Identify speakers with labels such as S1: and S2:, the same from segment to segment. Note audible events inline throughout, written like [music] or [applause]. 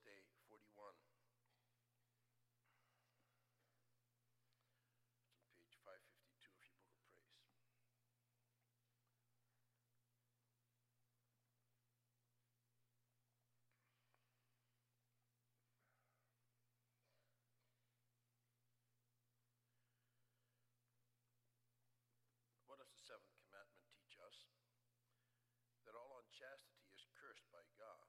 S1: Day 41. It's on page 552 of your book of praise. What does the seventh commandment teach us? That all unchastity is cursed by God.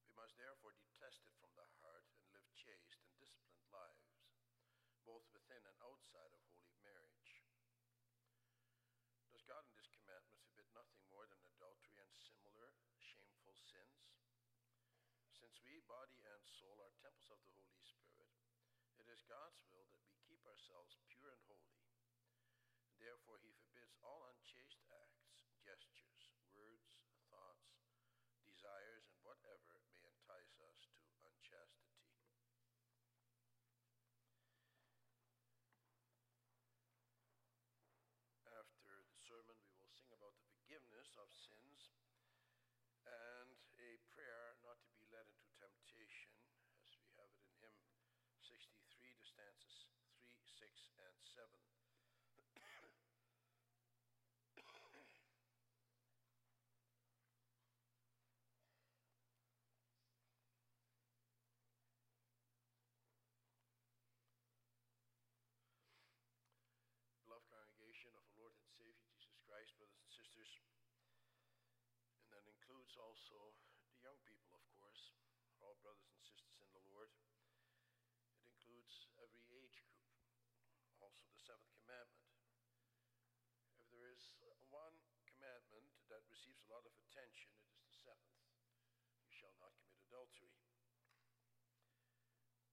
S1: We must therefore detest it from the heart and live chaste and disciplined lives, both within and outside of holy marriage. Does God in this commandment forbid nothing more than adultery and similar shameful sins? Since we, body and soul, are temples of the Holy Spirit, it is God's will that we keep ourselves pure and holy. Therefore, he forbids all unchaste acts, gestures, words, thoughts, desires, and whatever may entice us to unchastity. After the sermon, we will sing about the forgiveness of sins and a prayer not to be led into temptation, as we have it in hymn 63, the stanzas 3, 6, 7. [coughs] Beloved congregation of our Lord and Savior Jesus Christ, brothers and sisters, and that includes also the young people, of course, all brothers and sisters in the Lord. It includes every age group, also the seventh commandment. If there is one commandment that receives a lot of attention, it is the seventh. You shall not commit adultery.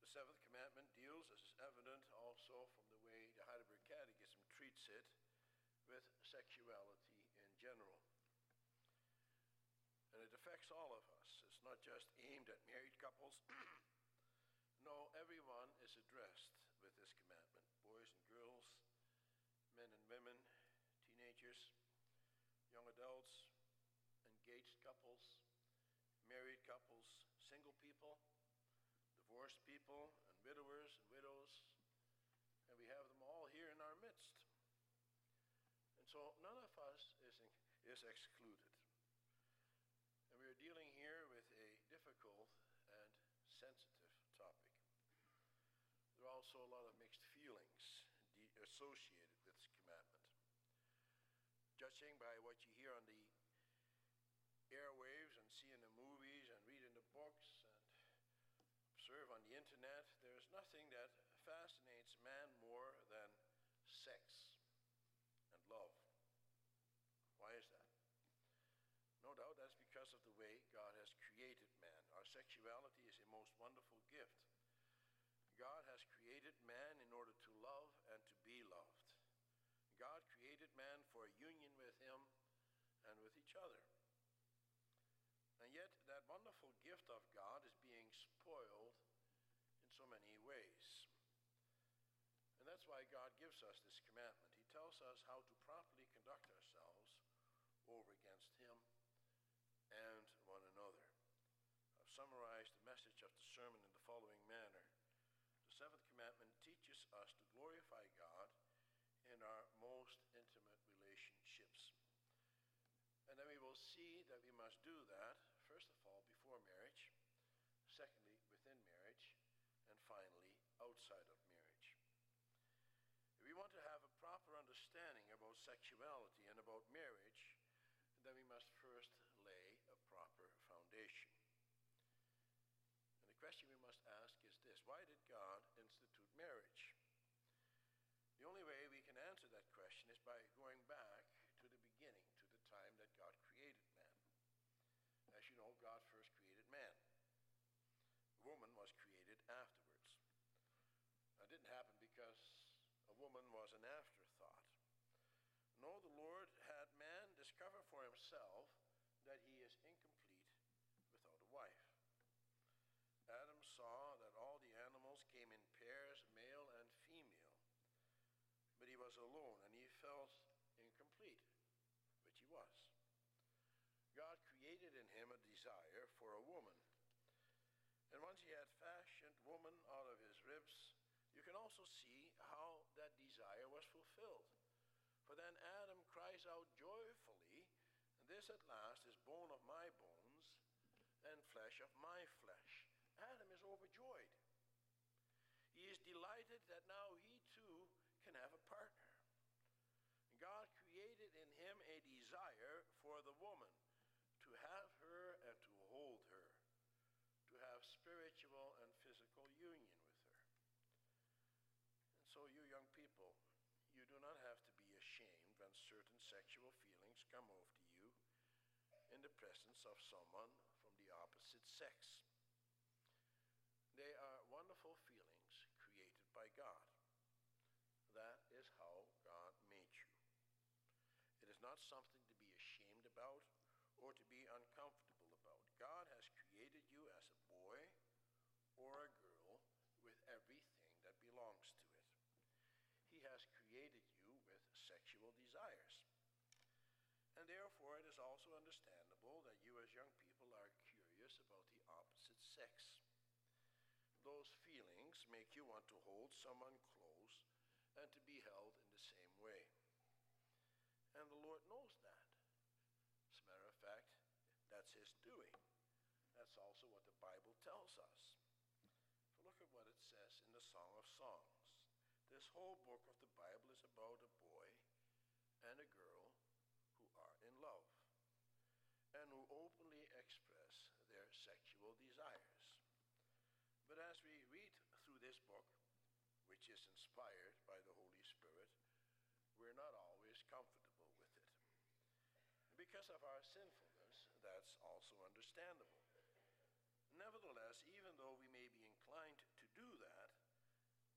S1: The seventh commandment deals, as is evident also from the way the Heidelberg Catechism treats it, with sexuality in general. And it affects all of us. It's not just aimed at married couples. [clears throat] no, everyone is addressed with this commandment boys and girls, men and women, teenagers, young adults, engaged couples, married couples, single people divorced people and widowers and widows, and we have them all here in our midst. And so none of us is, is excluded. And we are dealing here with a difficult and sensitive topic. There are also a lot of mixed feelings associated. Judging by what you hear on the airwaves and see in the movies and read in the books and observe on the internet, there's nothing that fascinates man more than sex and love. Why is that? No doubt that's because of the way God has created man. Our sexuality is a most wonderful gift. God has created man in order to love and to be loved. God created man for a union with him and with each other. And yet, that wonderful gift of God is being spoiled in so many ways. And that's why God gives us this commandment. He tells us how to properly conduct ourselves over against Him and one another. I've summarized the message of the sermon in the following manner. The seventh commandment teaches us to glorify God in our most intimate relationships. And then we will see that we must do that, first of all, before marriage, secondly, within marriage, and finally, outside of marriage. If we want to have a proper understanding about sexuality and about marriage, then we must first lay a proper foundation. And the question we must ask is this Why did God institute marriage? The only way we can answer that question is by going back to the beginning, to the time that God created man. As you know, God first created man. Woman was created afterwards. That didn't happen because a woman was an afterthought. No, the Lord had man discover for himself that he is incomplete without a wife. Adam saw that all the animals came in pairs, male and female but he was alone and he felt incomplete, which he was. God created in him a desire for a woman. And once he had fashioned woman out of his ribs, you can also see how that desire was fulfilled. For then Adam cries out joyfully, This at last is bone of my bones and flesh of my flesh. Adam is overjoyed. He is delighted that now he too can have a partner. God created in him a desire for the woman to have her and to hold her, to have spiritual and physical union with her. And so, you young people, you do not have to be ashamed when certain sexual feelings come over to you in the presence of someone from the opposite sex. They are wonderful feelings created by God. That is how God made you. It is not something to be ashamed about or to be uncomfortable about. God has created you as a boy or a girl with everything that belongs to it. He has created you with sexual desires. And therefore, it is also understandable that you, as young people, are curious about the opposite sex. Those feelings make you want to hold someone close and to be held in the same way. And the Lord knows that. As a matter of fact, that's His doing. That's also what the Bible tells us. So look at what it says in the Song of Songs. This whole book of the Bible is about a boy and a girl who are in love and who openly express their sexual desires. But as we read through this book, which is inspired by the Holy Spirit, we're not always comfortable with it. Because of our sinfulness, that's also understandable. Nevertheless, even though we may be inclined to do that,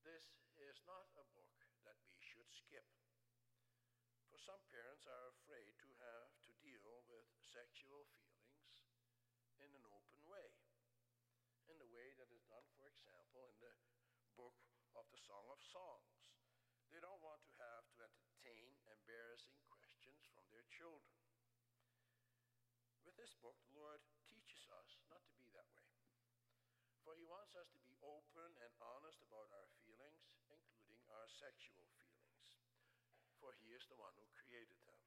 S1: this is not a book that we should skip. For some parents are afraid to have to deal with sexual feelings in an open way in the way that is done, for example, in the book Song of Songs. They don't want to have to entertain embarrassing questions from their children. With this book, the Lord teaches us not to be that way. For He wants us to be open and honest about our feelings, including our sexual feelings. For He is the one who created them.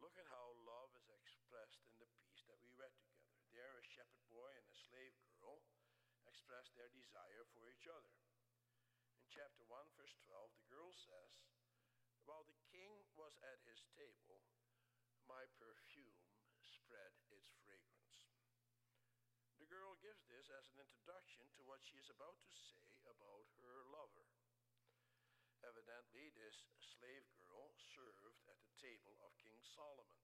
S1: Look at how love is expressed in the piece that we read together there a shepherd boy and a slave girl express their desire for each other. Chapter 1, verse 12, the girl says, While the king was at his table, my perfume spread its fragrance. The girl gives this as an introduction to what she is about to say about her lover. Evidently, this slave girl served at the table of King Solomon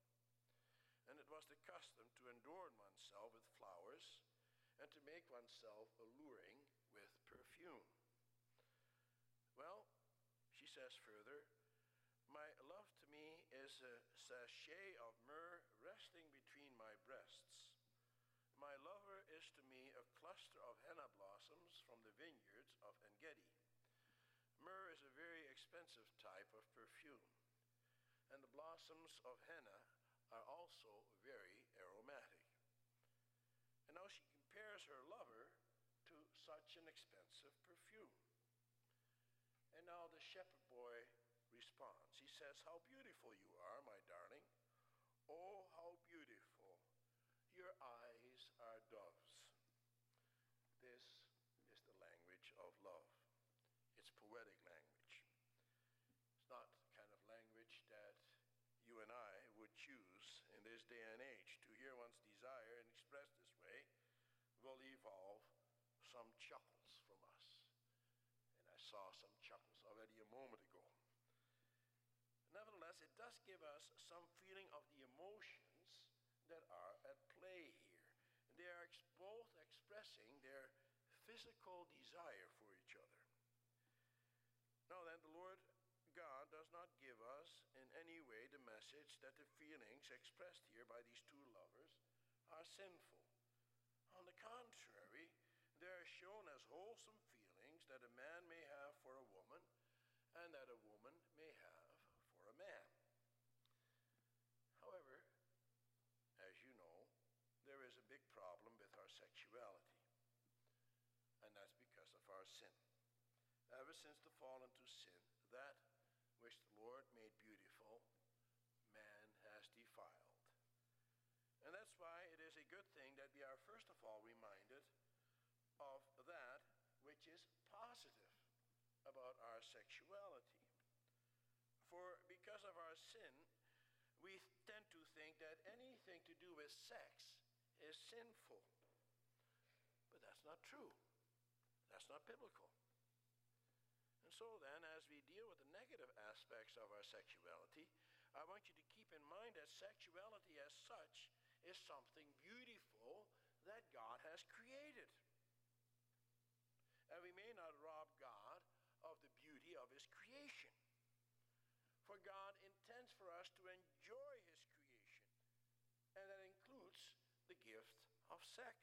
S1: and it was the custom to adorn oneself with flowers and to make oneself alluring with perfume. Says further, my love to me is a sachet of myrrh resting between my breasts. My lover is to me a cluster of henna blossoms from the vineyards of Engedi. Myrrh is a very expensive type of perfume, and the blossoms of henna are also very aromatic. And now she compares her lover to such an expensive perfume. And now the shepherd He says, How beautiful you are, my darling. Oh, how beautiful. Your eyes are doves. This is the language of love. It's poetic language. It's not the kind of language that you and I would choose in this day and age to hear one's desire and express this way will evolve some chuckles from us. And I saw some chuckles already a moment ago. Does give us some feeling of the emotions that are at play here. They are ex- both expressing their physical desire for each other. Now then, the Lord God does not give us in any way the message that the feelings expressed here by these two lovers are sinful. On the contrary, they are shown as wholesome feelings that a man may have for a woman and that a woman may have for a man. However, as you know, there is a big problem with our sexuality. Since the fall into sin, that which the Lord made beautiful, man has defiled. And that's why it is a good thing that we are first of all reminded of that which is positive about our sexuality. For because of our sin, we tend to think that anything to do with sex is sinful. But that's not true. That's not biblical. So then, as we deal with the negative aspects of our sexuality, I want you to keep in mind that sexuality as such is something beautiful that God has created. And we may not rob God of the beauty of his creation. For God intends for us to enjoy his creation, and that includes the gift of sex.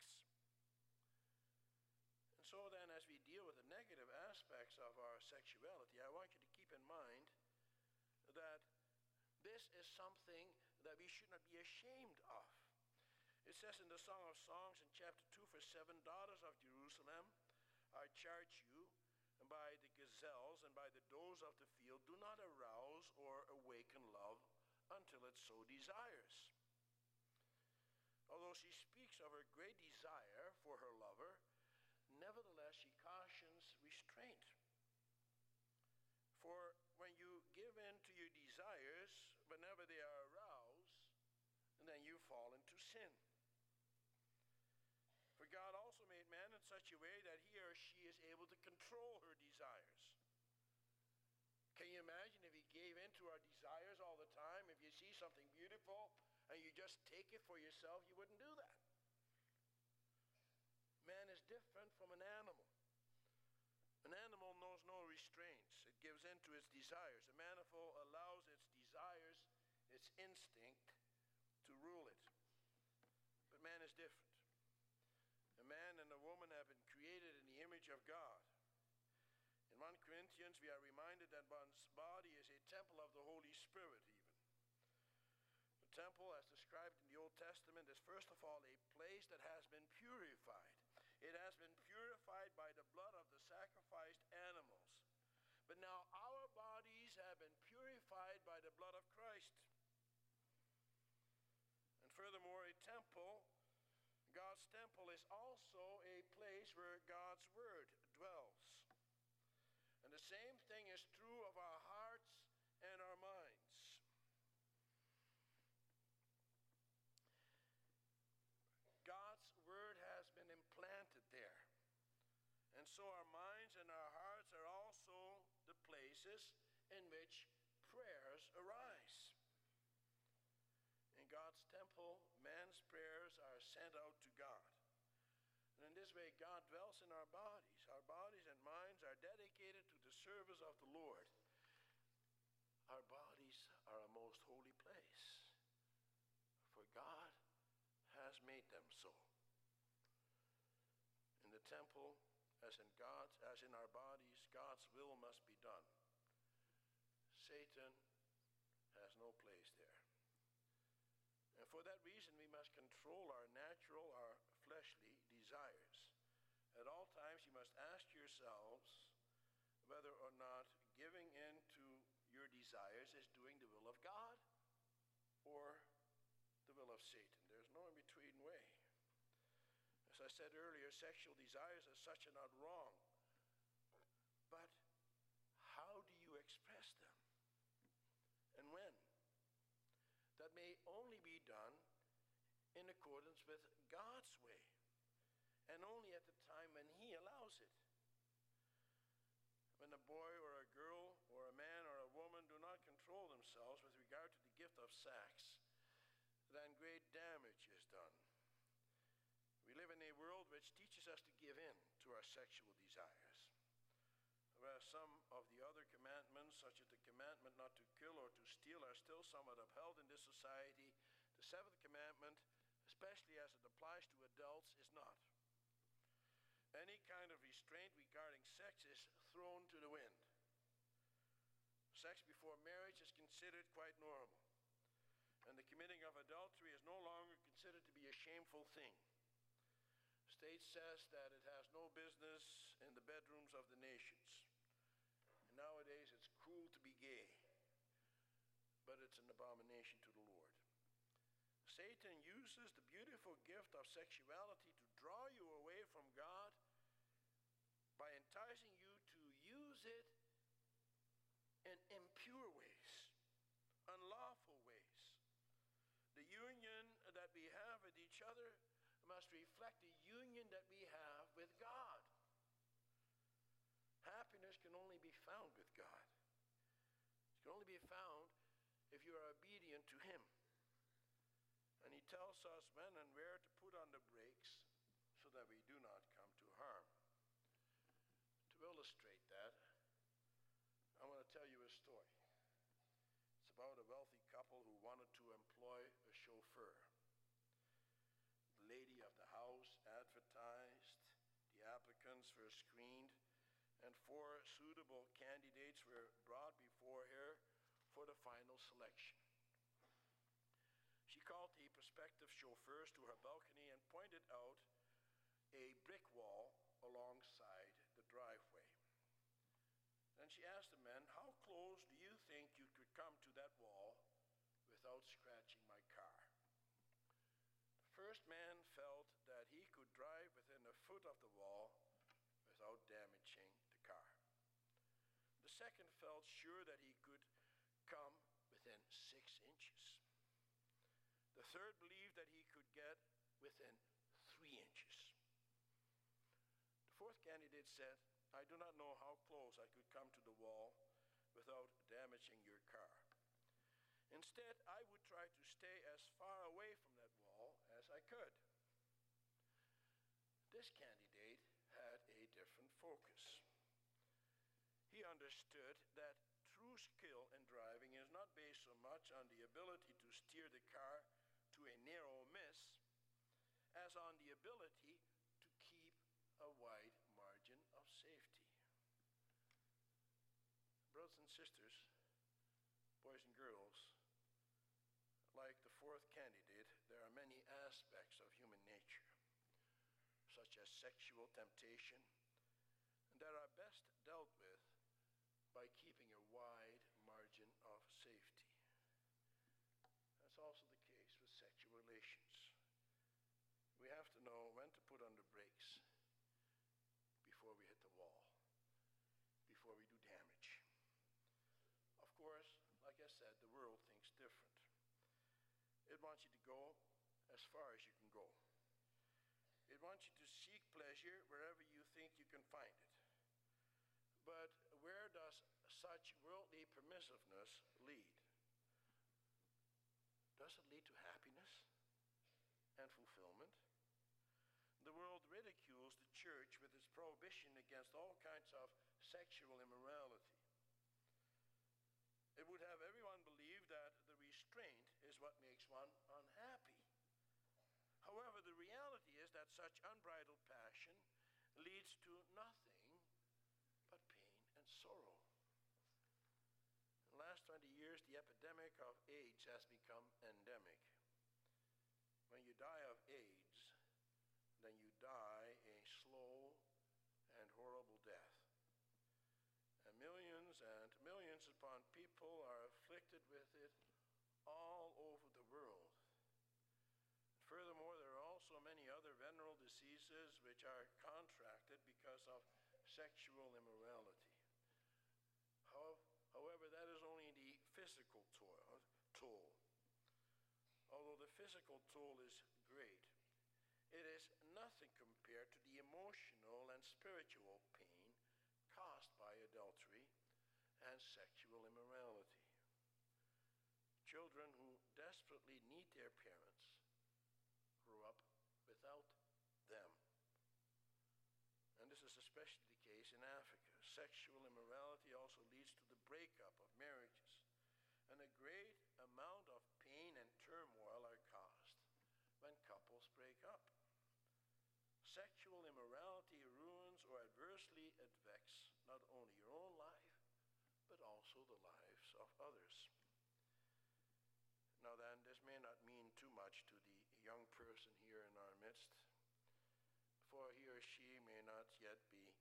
S1: And so then, as we deal with the negative aspects of our sexuality, I want you to keep in mind that this is something that we should not be ashamed of. It says in the Song of Songs in chapter 2, verse 7 Daughters of Jerusalem, I charge you, and by the gazelles and by the does of the field, do not arouse or awaken love until it so desires. Although she speaks of her great desire for her lover, nevertheless she cautions restraint. For when you give in to your desires, whenever they are aroused, then you fall into sin. For God also made man in such a way that he or she is able to control her desires. Can you imagine if he gave in to our desires all the time? If you see something beautiful and you just take it for yourself, you wouldn't do that. Man is different from an animal. An animal knows no restraints. It gives in to its desires. A manifold allows its desires, its instinct, to rule it. But man is different. A man and a woman have been created in the image of God. In 1 Corinthians, we are reminded that one's body is a temple of the Holy Spirit, even. The temple, as described in the Old Testament, is first of all a place that has been purified. It has been purified by the blood of the sacrificed animals. But now our bodies have been purified by the blood of Christ. And furthermore, a temple God's temple is also a place where God's word same thing is true of our hearts and our minds. God's word has been implanted there. And so our minds and our hearts are also the places in which prayers arise. In God's temple, man's prayers are sent out to God. And in this way, God dwells in our bodies. Our bodies and minds are dedicated to the service of the Lord. Our bodies are a most holy place, for God has made them so. In the temple, as in God's, as in our bodies, God's will must be done. Satan has no place there. And for that reason, we must control our natural, our fleshly desires. At all times, you must ask yourselves whether or not giving in to your desires is doing the will of God or the will of Satan. There's no in between way. As I said earlier, sexual desires as such are not wrong. But how do you express them? And when? that may only be done in accordance with God's way and only at the time when He allows it. When a boy or a girl or a man or a woman do not control themselves with regard sex, then great damage is done. We live in a world which teaches us to give in to our sexual desires whereas some of the other commandments, such as the commandment not to kill or to steal, are still somewhat upheld in this society, the seventh commandment, especially as it applies to adults, is not. Any kind of restraint regarding sex is thrown to the wind. Sex before marriage is considered quite normal, committing of adultery is no longer considered to be a shameful thing. State says that it has no business in the bedrooms of the nations. And nowadays it's cool to be gay, but it's an abomination to the Lord. Satan uses the beautiful gift of sexuality to draw you away from God by enticing you to use it must reflect the union that we have with God. Happiness can only be found with God. It can only be found if you are obedient to Him. And He tells us when and where to put on the brakes so that we do not come to harm. To illustrate that, I want to tell you a story. It's about a wealthy couple who wanted to employ a chauffeur. The lady of the house advertised, the applicants were screened, and candidates were brought before her for the final selection. She called the prospective chauffeurs to her balcony and pointed out a brick wall alongside the driveway. Then she asked the men, How close do you think you could come to that wall without scratching my car? The first man felt that he could drive within a foot of the wall without damaging the second felt sure that he could come within six inches. The third believed that he could get within three inches. The fourth candidate said, I do not know how close I could come to the wall without damaging your car. Instead, I would try to stay as far away from that wall as I could. This candidate had a different focus. He understood that true skill in driving is not based so much on the ability to steer the car to a narrow miss as on the ability to keep a wide margin of safety. Brothers and sisters, boys and girls, like the fourth candidate, there are many aspects of human nature, such as sexual temptation, that are best dealt with by keeping a wide margin of safety. That's also the case with sexual relations. We have to know when to put on the brakes before we hit the wall, before we do damage. Of course, like I said, the world thinks different. It wants you to go as far as you can go. It wants you to seek pleasure wherever you think you can find it. But where does such worldly permissiveness lead? Does it lead to happiness and fulfillment? The world ridicules the church with its prohibition against all kinds of sexual immorality. It would have everyone believe that the restraint is what makes one unhappy. However, the reality is that such unbridled passion leads to nothing but pain and sorrow. In the last 20 years, the epidemic of AIDS has become endemic. When you die of AIDS, then you die a slow and horrible death. And millions and millions upon people are afflicted with it all over the world. Furthermore, there are also many other venereal diseases which are contracted because of sexual immorality. However, that is only the physical toll, toll. Although the physical toll is great, it is nothing compared to the emotional and spiritual pain caused by adultery and sexual immorality. Children who desperately need their parents grow up without them. And this is especially the case in Africa sexual immorality or adversely vexes not only your own life, but also the lives of others. Now, then, this may not mean too much to the young person here in our midst, for he or she may not yet be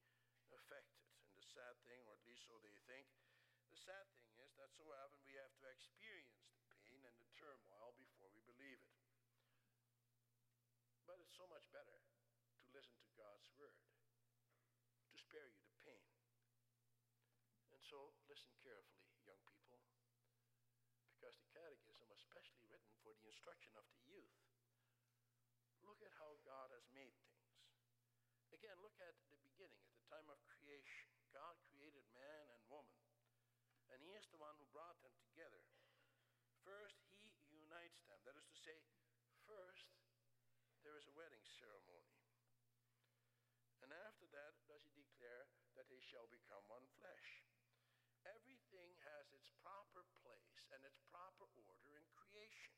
S1: affected. And the sad thing, or at least so they think, the sad thing is that so often we have to experience the pain and the turmoil before we believe it. But it's so much better so listen carefully, young people, because the catechism was specially written for the instruction of the youth. Look at how God has made things. Again, look at the beginning, at the time of creation. God created man and woman, and He is the one who brought them together. First, He unites them. That is to say, first, there is a wedding ceremony. And after that, does He declare that they shall become one flesh. Everything has its proper place and its proper order in creation.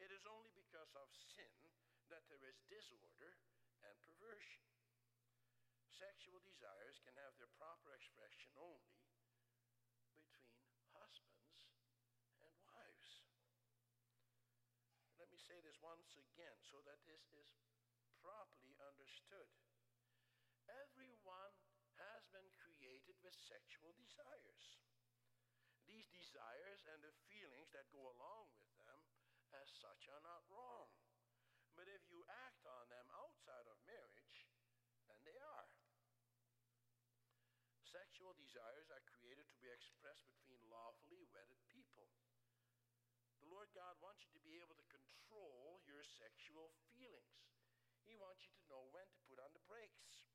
S1: It is only because of sin that there is disorder and perversion. Sexual desires can have their proper expression only between husbands and wives. Let me say this once again so that this is properly understood. Everyone has been created with sexual desires. These desires and the feelings that go along with as such, are not wrong. But if you act on them outside of marriage, then they are. Sexual desires are created to be expressed between lawfully wedded people. The Lord God wants you to be able to control your sexual feelings. He wants you to know when to put on the brakes.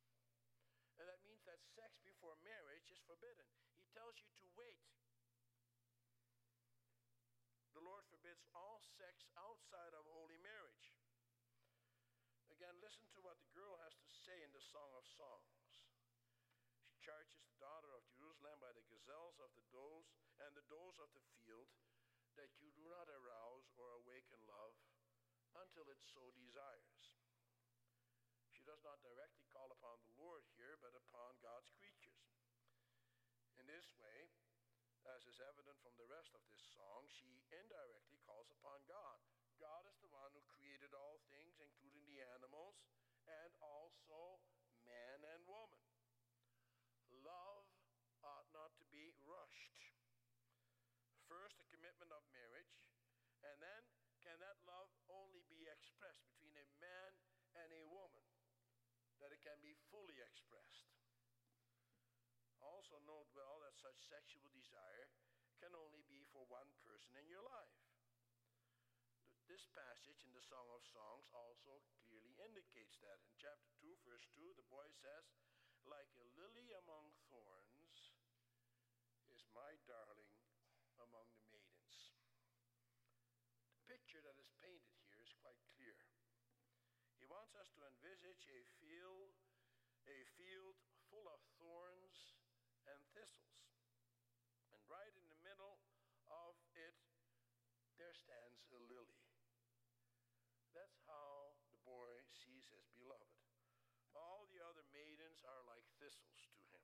S1: And that means that sex before marriage is forbidden. He tells you to wait. The Lord forbids all sex outside of holy marriage. Again, listen to what the girl has to say in the Song of Songs. She charges the daughter of Jerusalem by the gazelles of the does and the does of the field that you do not arouse or awaken love until it so desires. She does not directly call upon the Lord here, but upon God's creatures. In this way, as is evident from the rest of this song, she indirectly upon God. God is the one who created all things, including the animals, and also man and woman. Love ought not to be rushed. First, the commitment of marriage, and then can that love only be expressed between a man and a woman? that it can be fully expressed. Also, note well that such sexual desire can only be for one person in your life. This passage in the Song of Songs also clearly indicates that. In chapter 2, verse 2, the boy says, Like a lily among thorns is my darling among the maidens. The picture that is painted here is quite clear. He wants us to envisage a field, a field full of thorns and thistles. And right in the middle of it, there stands a lily. That's how the boy sees his beloved. All the other maidens are like thistles to him.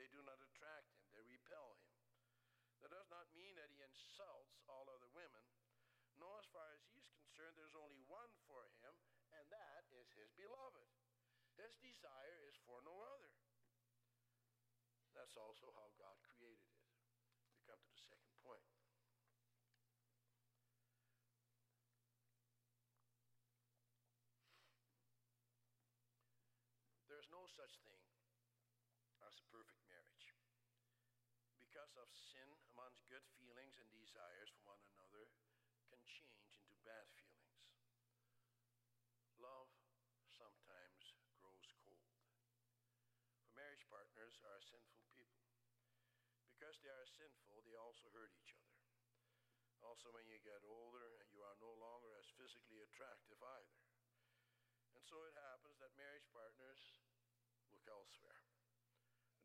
S1: They do not attract him, they repel him. That does not mean that he insults all other women. No, as far as he's concerned, there's only one for him, and that is his beloved. His desire is for no other. That's also how God created it. We come to the second point. There's no such thing as a perfect marriage. Because of sin, good feelings and desires for one another can change into bad feelings. Love sometimes grows cold. For marriage partners are sinful people. Because they are sinful, they also hurt each other. Also, when you get older, you are no longer as physically attractive either. And so it happens that marriage partners look elsewhere.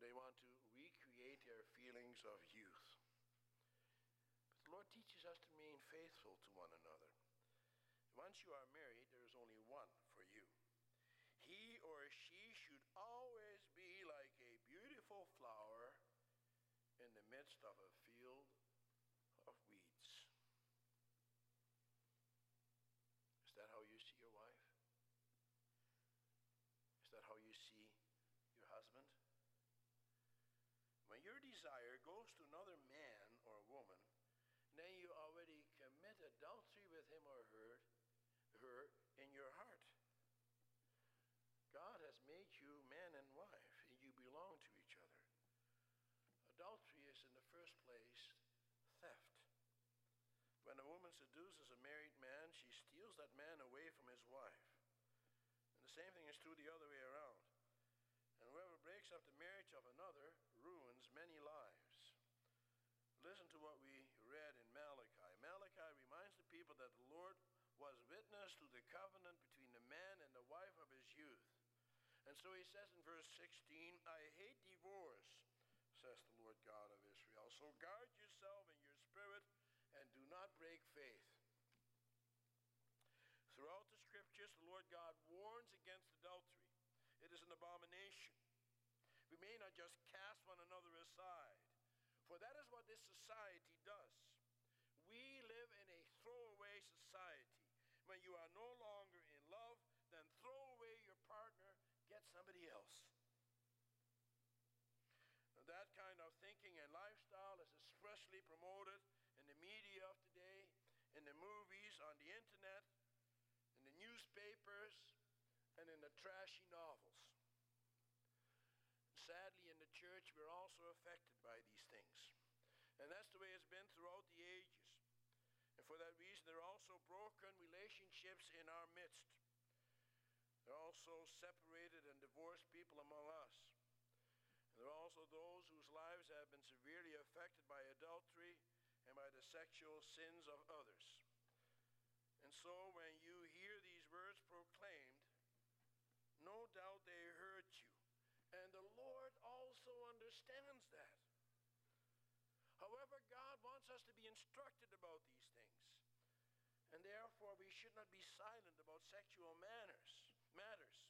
S1: They want to recreate their feelings of youth. But the Lord teaches us to remain faithful to one another. Once you are married, there is only one for you. He or she should always be like a beautiful flower in the midst of a field of weeds. Is that how you see your wife? Is that how you see your husband? When your desire goes to another man or woman, then you already commit adultery with him or her, her in your heart. God has made you man and wife, and you belong to each other. Adultery is, in the first place, theft. When a woman seduces a married man, she steals that man away from his wife. And the same thing is true the other way around. And whoever breaks up the marriage of another ruins many lives. Listen to what we read in Malachi. Malachi reminds the people that the Lord was witness to the covenant between the man and the wife of his youth. And so he says in verse 16, I hate divorce, says the Lord God of Israel. So guard yourself in your spirit and do not break faith. Throughout the scriptures, the Lord God warns against adultery. It is an abomination. We may not just cast one another aside, for that is what this society does. We live in a throwaway society. When you are no longer in love, then throw away your partner, get somebody else. That kind of thinking and lifestyle is especially promoted in the media of today, in the movies, on the internet, newspapers, and in the trashy novels. Sadly, in the church, we're also affected by these things. And that's the way it's been throughout the ages. And for that reason, there are also broken relationships in our midst. There are also separated and divorced people among us. And there are also those whose lives have been severely affected by adultery and by the sexual sins of others. And so when you hear these words proclaimed, no doubt they hurt you. And the Lord also understands that. However, God wants us to be instructed about these things. And therefore, we should not be silent about sexual manners, matters.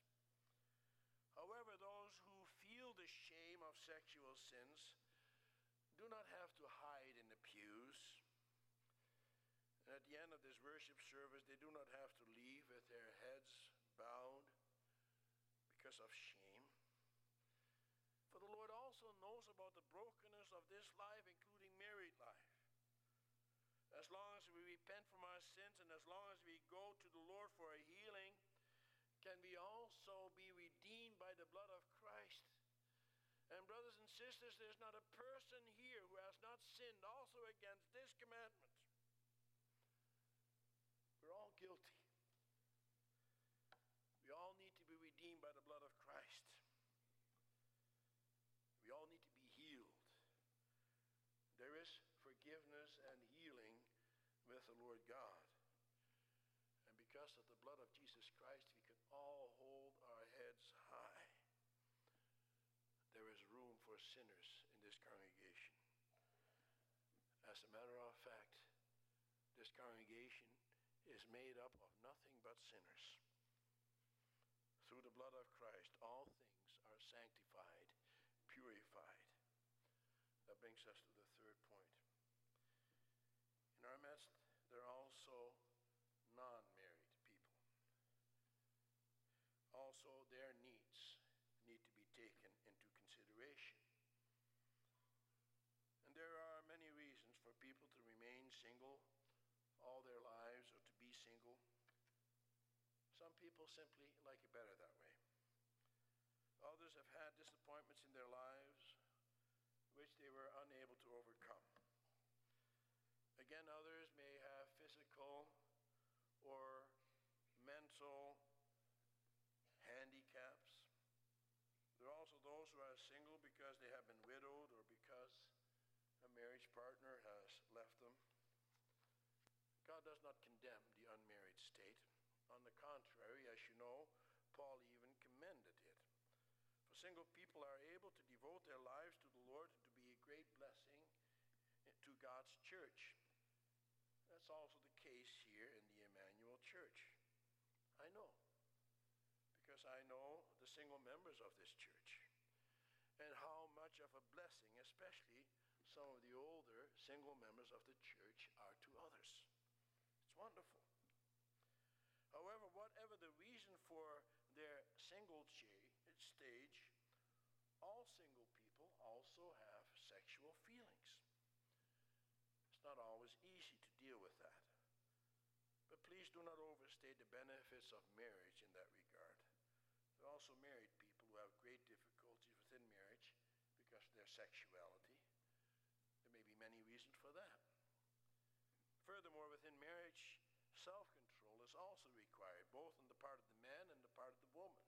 S1: However, those who feel the shame of sexual sins do not have to hide in the pews. And at the end of this worship service, they do not have to leave with their heads bowed because of shame. For the Lord also knows about the brokenness of this life, including. As long as we repent from our sins and as long as we go to the Lord for a healing, can we also be redeemed by the blood of Christ. And, brothers and sisters, there's not a person here who has not sinned also against this commandment. We're all guilty. We all need to be redeemed by the blood of Christ. We all need to be healed. There is forgiveness and healing with the Lord God. And because of the blood of Jesus Christ, we can all hold our heads high. There is room for sinners in this congregation. As a matter of fact, this congregation is made up of nothing but sinners. Through the blood of Christ, all things are sanctified, purified. That brings us to the third point. In our midst, there are also non married people. Also, their needs need to be taken into consideration. And there are many reasons for people to remain single all their lives or to be single. Some people simply like it better that way. Others have had disappointments in their lives which they were unable to overcome. Again, others may have physical or mental handicaps. There are also those who are single because they have been widowed or because a marriage partner has left them. God does not condemn the unmarried state. On the contrary, as you know, Paul even commended it. For single people are able to devote their lives to the Lord to be a great blessing to God's church. That's also the case here in the Emmanuel Church. I know, because I know the single members of this church and how much of a blessing, especially some of the older single members of the church, are to others. It's wonderful. However, whatever the reason for their single stage, all single people also have sexual feelings. It's not always easy to deal with that. But But please do not overstate the benefits of marriage in that regard. There are also married people who have great difficulties within marriage because of their sexuality. There may be many reasons for that. Furthermore, within marriage, self control is also required, both on the part of the man and the part of the woman.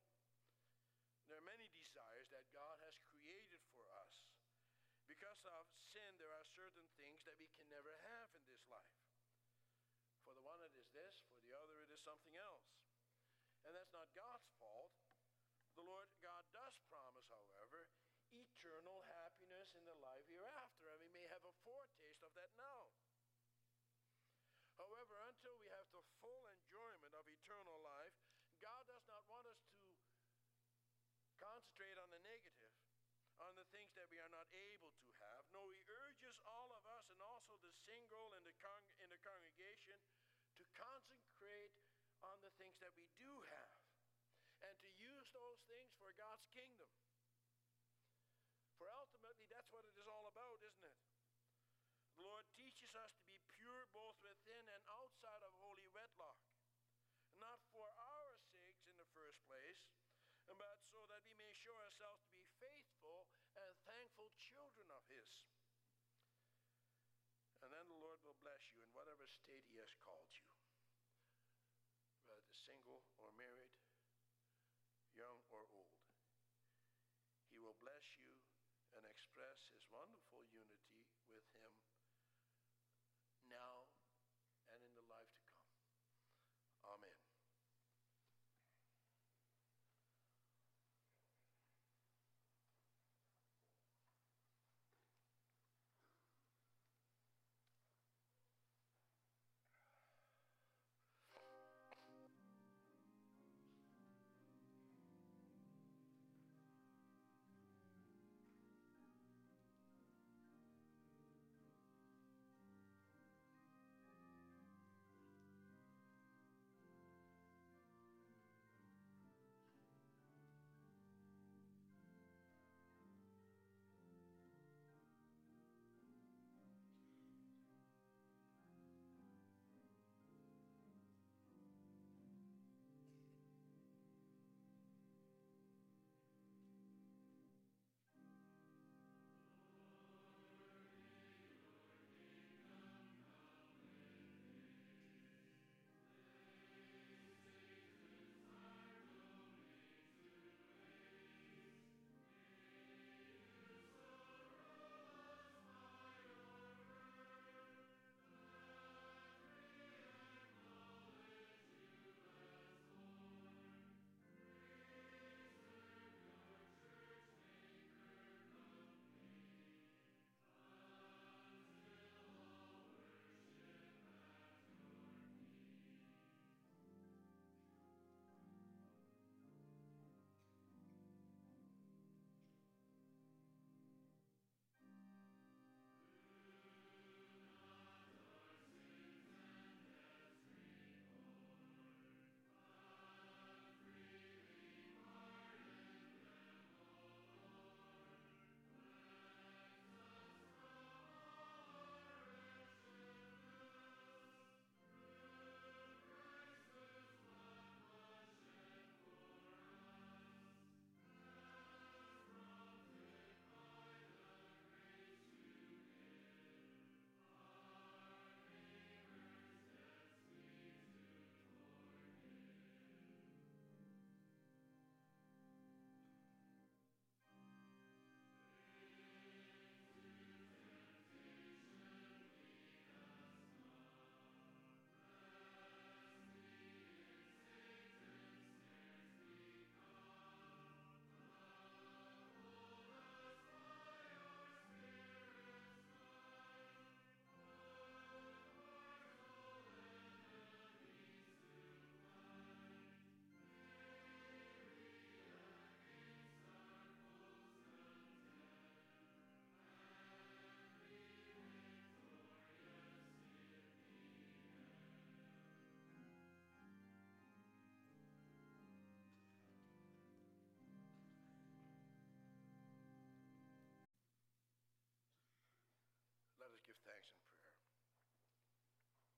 S1: There are many desires that God has created for us. Because of sin, there are certain things that we can never have in this life. For the one, it is this, something else. And that's not God's fault. The Lord God does promise, however, eternal happiness in the life hereafter, and we may have a foretaste of that now. However, until we have the full enjoyment of eternal life, God does not want us to concentrate on the negative, on the things that we are not able to have. No, He urges all of us and also the single in the, con- in the congregation to concentrate on the things that we do have and to use those things for God's kingdom. For ultimately, that's what it is all about, isn't it? The Lord teaches us to be pure both within and outside of holy wedlock. Not for our sakes in the first place, but so that we may show ourselves to be faithful and thankful children of His. And then the Lord will bless you in whatever state He has called you, single or married,